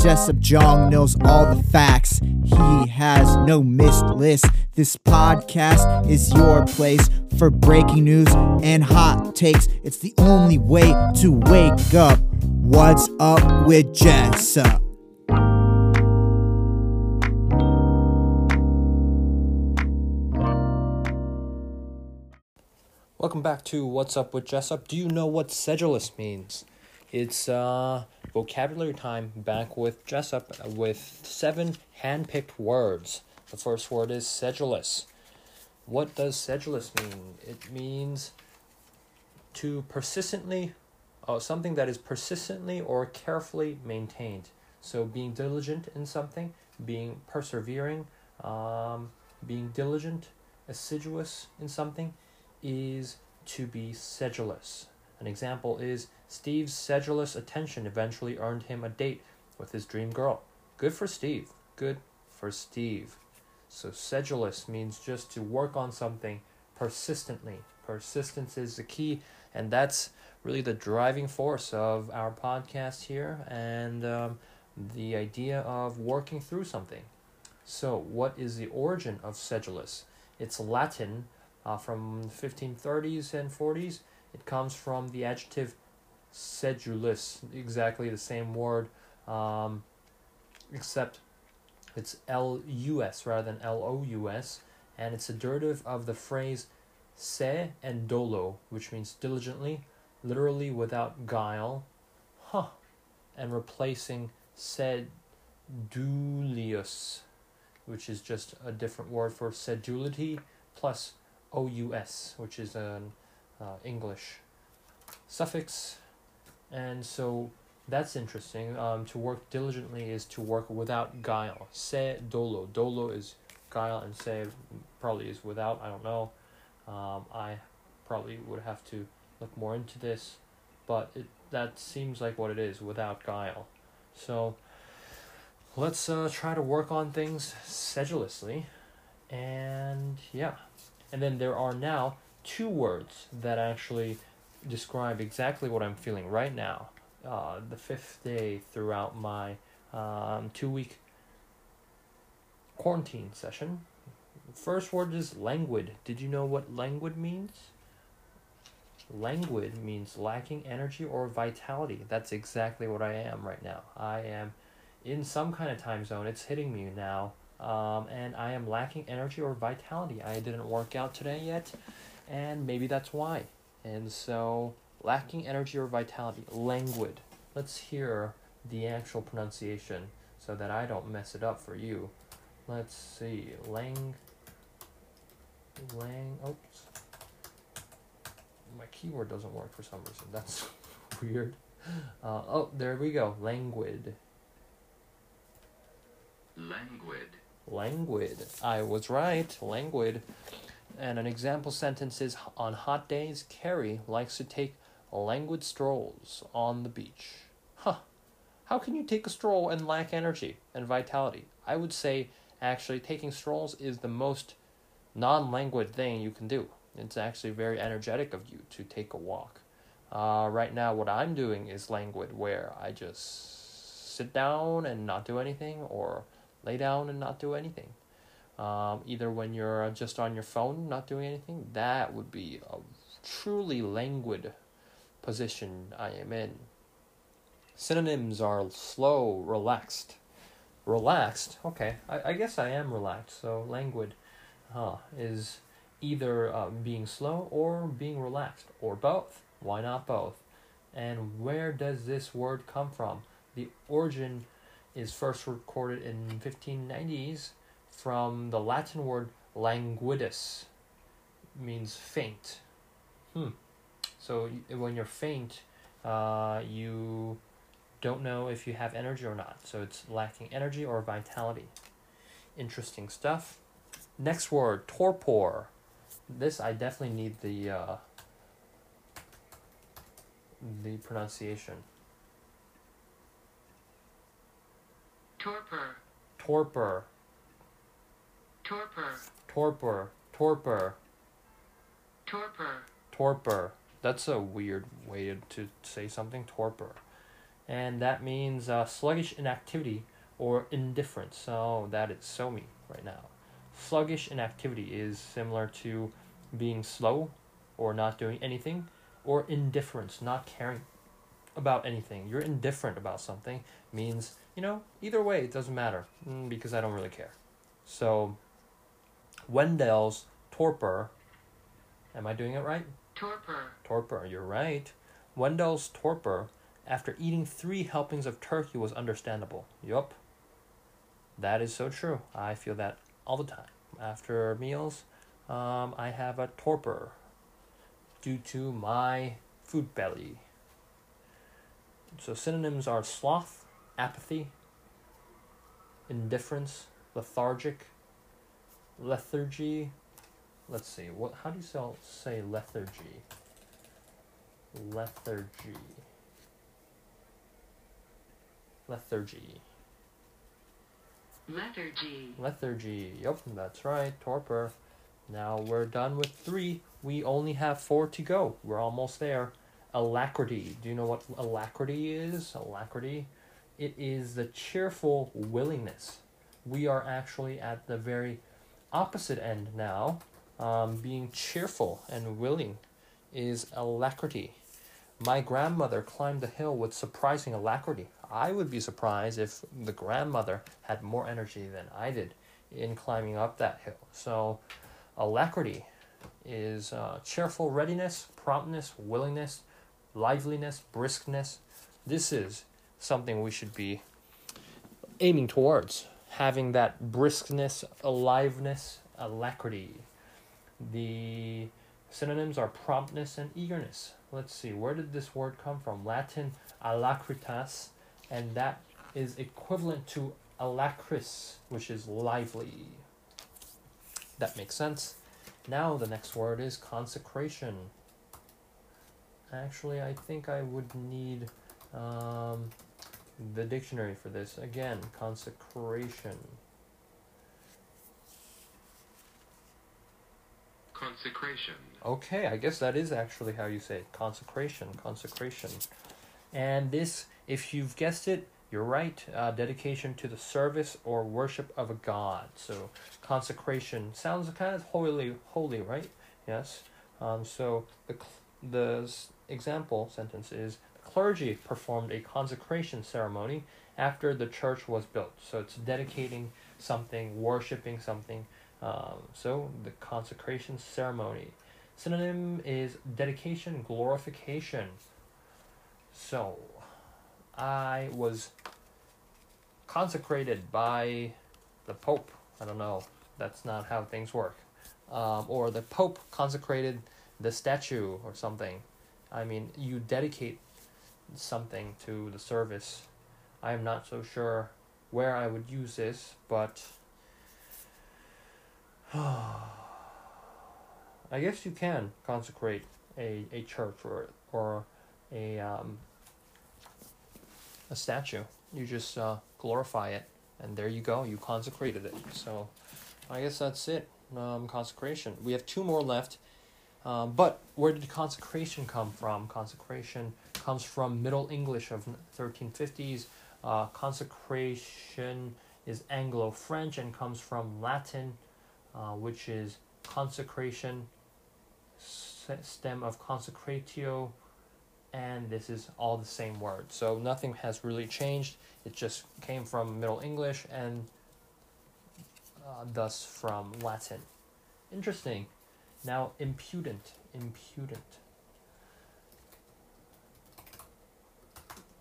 Jessup Jong knows all the facts. He has no missed list. This podcast is your place for breaking news and hot takes. It's the only way to wake up. What's up with Jessup? Welcome back to What's Up with Jessup. Do you know what sedulous means? It's uh, vocabulary time back with Jessup with seven hand-picked words. The first word is sedulous. What does sedulous mean? It means to persistently, uh, something that is persistently or carefully maintained. So being diligent in something, being persevering, um, being diligent, assiduous in something is to be sedulous. An example is Steve's sedulous attention eventually earned him a date with his dream girl. Good for Steve. Good for Steve. So sedulous means just to work on something persistently. Persistence is the key, and that's really the driving force of our podcast here and um, the idea of working through something. So, what is the origin of sedulous? It's Latin uh, from 1530s and 40s. It comes from the adjective sedulous, exactly the same word, um, except it's L U S rather than L O U S, and it's a derivative of the phrase se and dolo, which means diligently, literally without guile, huh, and replacing sedulius, which is just a different word for sedulity plus ous, which is an uh, English suffix, and so that's interesting. Um, to work diligently is to work without guile. Se dolo. Dolo is guile, and se probably is without. I don't know. Um, I probably would have to look more into this, but it that seems like what it is without guile. So let's uh, try to work on things sedulously, and yeah, and then there are now two words that actually describe exactly what I'm feeling right now. Uh, the fifth day throughout my um, two week quarantine session. First word is languid. Did you know what languid means? Languid means lacking energy or vitality. That's exactly what I am right now. I am in some kind of time zone. It's hitting me now. Um, and I am lacking energy or vitality. I didn't work out today yet, and maybe that's why. And so, lacking energy or vitality, languid. Let's hear the actual pronunciation so that I don't mess it up for you. Let's see. Lang. Lang. Oops. My keyboard doesn't work for some reason. That's weird. Uh, oh, there we go. Languid. Languid. Languid. I was right. Languid. And an example sentence is On hot days, Carrie likes to take languid strolls on the beach. Huh. How can you take a stroll and lack energy and vitality? I would say actually taking strolls is the most non languid thing you can do. It's actually very energetic of you to take a walk. Uh, right now, what I'm doing is languid, where I just sit down and not do anything, or lay down and not do anything. Um, either when you're just on your phone, not doing anything, that would be a truly languid position I am in. Synonyms are slow, relaxed. Relaxed, okay, I, I guess I am relaxed, so languid huh, is either uh, being slow or being relaxed, or both. Why not both? And where does this word come from? The origin is first recorded in 1590s from the Latin word languidus, means faint. Hmm. So when you're faint, uh, you don't know if you have energy or not. So it's lacking energy or vitality. Interesting stuff. Next word, torpor. This I definitely need the uh, the pronunciation. torpor, Torpor, torpor, torpor, torpor, torpor, torpor. That's a weird way to say something. Torpor, and that means uh, sluggish inactivity or indifference. So that is so me right now. Sluggish inactivity is similar to being slow or not doing anything, or indifference, not caring about anything. You're indifferent about something means, you know, either way, it doesn't matter mm, because I don't really care. So, Wendell's torpor, am I doing it right? torpor, Torpor, you're right. Wendell's torpor after eating three helpings of turkey was understandable. Yup. That is so true. I feel that all the time. After meals, um, I have a torpor due to my food belly. So synonyms are sloth, apathy, indifference, lethargic, lethargy. Let's see. What? How do you say lethargy? Lethargy. Lethargy. lethargy, Lethargy. Yep, that's right. Torpor. Now we're done with three. We only have four to go. We're almost there. Alacrity. Do you know what alacrity is? Alacrity. It is the cheerful willingness. We are actually at the very opposite end now. Um, being cheerful and willing is alacrity. My grandmother climbed the hill with surprising alacrity. I would be surprised if the grandmother had more energy than I did in climbing up that hill. So, alacrity is uh, cheerful readiness, promptness, willingness, liveliness, briskness. This is something we should be aiming towards. Having that briskness, aliveness, alacrity. The synonyms are promptness and eagerness. Let's see, where did this word come from? Latin alacritas, and that is equivalent to alacris, which is lively. That makes sense. Now the next word is consecration. Actually, I think I would need um, the dictionary for this. Again, consecration. consecration, Okay, I guess that is actually how you say it. Consecration, consecration. And this, if you've guessed it, you're right. Uh, dedication to the service or worship of a god. So consecration sounds kind of holy, holy, right? Yes. Um, so the the s- example sentence is clergy performed a consecration ceremony after the church was built. So it's dedicating something, worshiping something. Um, so the consecration ceremony. Synonym is dedication, glorification. So, I was consecrated by the Pope. I don't know. That's not how things work. Um, or the Pope consecrated the statue or something. I mean, you dedicate something to the service. I am not so sure where I would use this, but I guess you can consecrate a, a church or or a um, a statue. You just uh, glorify it, and there you go. You consecrated it. So, I guess that's it. Um, consecration. We have two more left. Um, but where did consecration come from? Consecration comes from Middle English of 1350s. Uh, consecration is Anglo French and comes from Latin, uh, which is consecration, stem of consecratio, and this is all the same word. So nothing has really changed. It just came from Middle English and uh, thus from Latin. Interesting. Now, impudent. Impudent.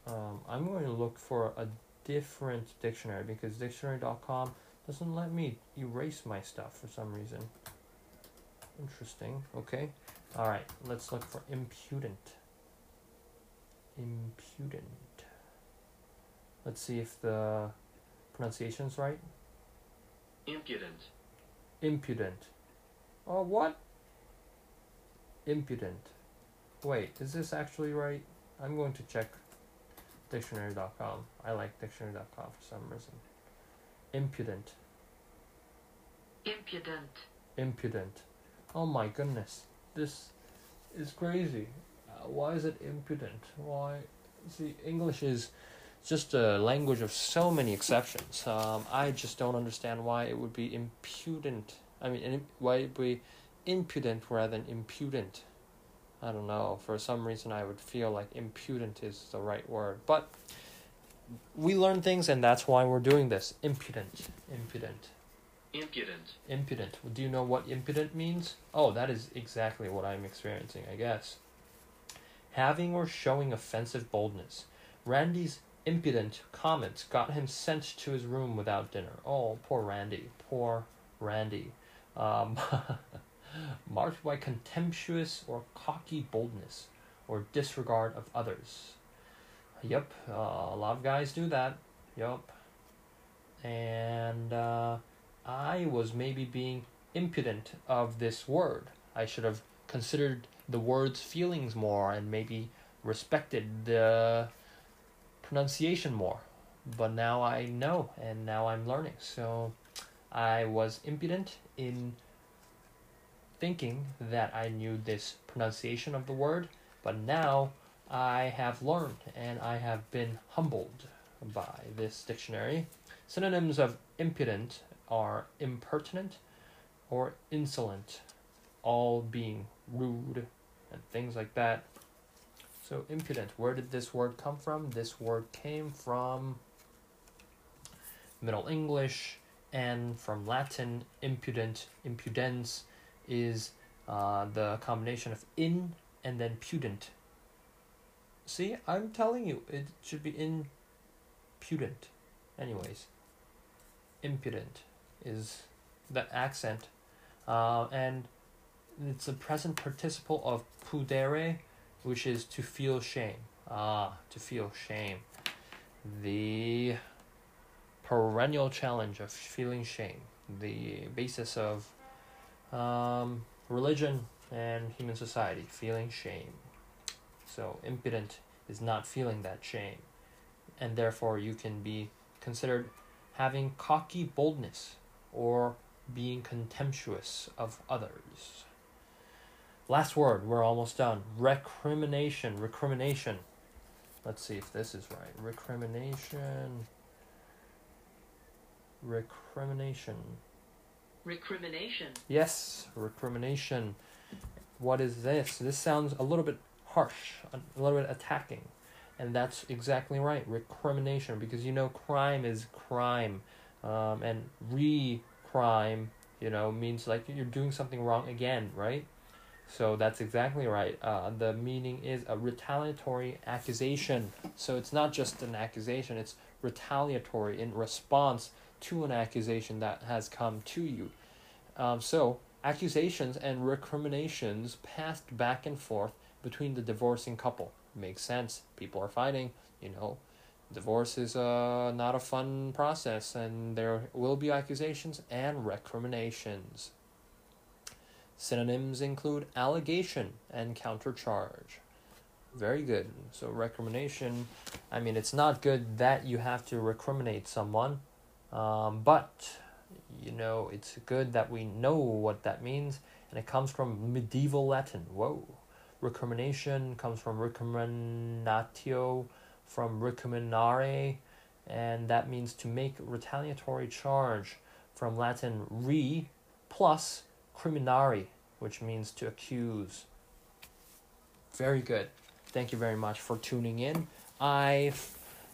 Um, I'm going to look for a different dictionary because dictionary.com doesn't let me erase my stuff for some reason. Interesting. Okay. All right. Let's look for impudent. Impudent. Let's see if the pronunciation's right. impudent, Impudent. Oh, what? Impudent. Wait, is this actually right? I'm going to check dictionary.com. I like dictionary.com for some reason. Impudent. Impudent. Impudent. Oh my goodness. This is crazy. Uh, why is it impudent? Why? See, English is just a language of so many exceptions. Um, I just don't understand why it would be impudent. I mean, why it would be impudent rather than impudent. I don't know. For some reason, I would feel like impudent is the right word. But we learn things, and that's why we're doing this. Impudent. Impudent. Impudent. Impudent. Do you know what impudent means? Oh, that is exactly what I'm experiencing, I guess. Having or showing offensive boldness. Randy's impudent comments got him sent to his room without dinner. Oh, poor Randy. Poor Randy. Um, marked by contemptuous or cocky boldness or disregard of others. Yep, uh, a lot of guys do that. Yep. And uh, I was maybe being impudent of this word. I should have considered the word's feelings more and maybe respected the pronunciation more. But now I know and now I'm learning. So I was impudent in thinking that I knew this pronunciation of the word, but now I have learned and I have been humbled by this dictionary. Synonyms of impudent are impertinent or insolent, all being rude and things like that. So, impudent, where did this word come from? This word came from Middle English and from Latin, impudent, impudens is uh, the combination of in and then pudent. See, I'm telling you, it should be impudent. Anyways, impudent is the accent, uh, and it's a present participle of pudere, which is to feel shame. Ah, to feel shame. The perennial challenge of feeling shame, the basis of um, religion and human society, feeling shame. So, impudent is not feeling that shame, and therefore you can be considered having cocky boldness or being contemptuous of others. Last word, we're almost done. Recrimination. Recrimination. Let's see if this is right. Recrimination. Recrimination. Recrimination. Yes, recrimination. What is this? This sounds a little bit harsh, a little bit attacking. And that's exactly right, recrimination, because you know crime is crime. Um, and re crime, you know, means like you're doing something wrong again, right? So that's exactly right. Uh, the meaning is a retaliatory accusation. So it's not just an accusation, it's retaliatory in response to an accusation that has come to you. Um, so accusations and recriminations passed back and forth between the divorcing couple. Makes sense. People are fighting, you know. Divorce is uh, not a fun process, and there will be accusations and recriminations. Synonyms include allegation and countercharge. Very good. So, recrimination, I mean, it's not good that you have to recriminate someone, um, but, you know, it's good that we know what that means, and it comes from medieval Latin. Whoa. Recrimination comes from recriminatio, from recriminare, and that means to make retaliatory charge from Latin re plus criminari, which means to accuse. Very good. Thank you very much for tuning in. I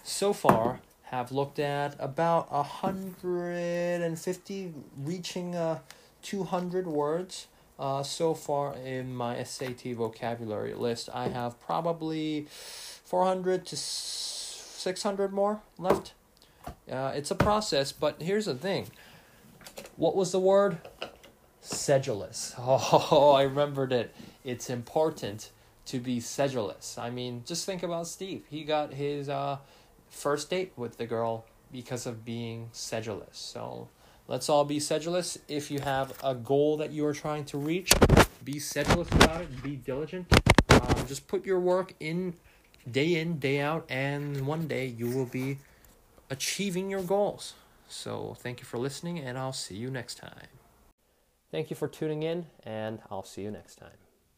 so far have looked at about a hundred and fifty, reaching uh, two hundred words. Uh, so far in my SAT vocabulary list, I have probably four hundred to six hundred more left. Uh, it's a process, but here's the thing. What was the word? sedulous. Oh, I remembered it. It's important to be sedulous. I mean, just think about Steve. He got his uh, first date with the girl because of being sedulous. So let's all be sedulous. If you have a goal that you are trying to reach, be sedulous about it. Be diligent. Um, just put your work in day in, day out, and one day you will be achieving your goals. So thank you for listening, and I'll see you next time. Thank you for tuning in, and I'll see you next time.